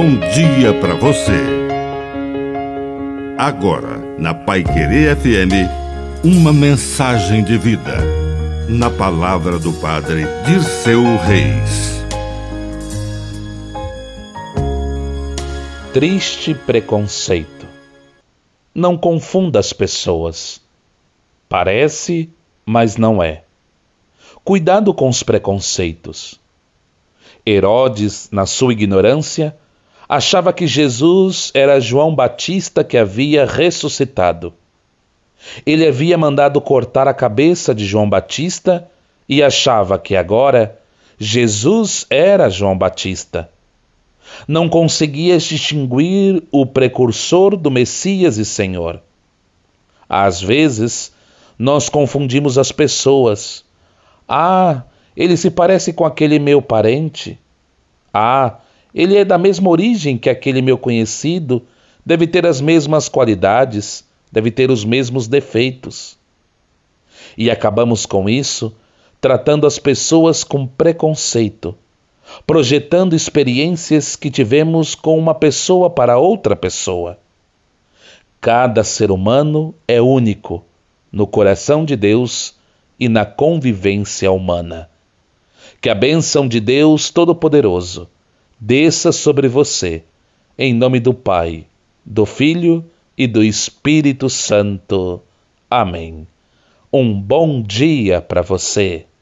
bom dia para você. Agora, na Pai Querer FM, uma mensagem de vida. Na palavra do Padre de seu Reis. Triste preconceito. Não confunda as pessoas. Parece, mas não é. Cuidado com os preconceitos. Herodes, na sua ignorância, achava que Jesus era João Batista que havia ressuscitado. Ele havia mandado cortar a cabeça de João Batista e achava que agora Jesus era João Batista. Não conseguia distinguir o precursor do Messias e Senhor. Às vezes, nós confundimos as pessoas. Ah, ele se parece com aquele meu parente. Ah, ele é da mesma origem que aquele meu conhecido, deve ter as mesmas qualidades, deve ter os mesmos defeitos. E acabamos com isso tratando as pessoas com preconceito, projetando experiências que tivemos com uma pessoa para outra pessoa. Cada ser humano é único no coração de Deus e na convivência humana. Que a bênção de Deus Todo-Poderoso desça sobre você, em nome do Pai, do Filho e do Espírito Santo. Amém. Um bom dia para você.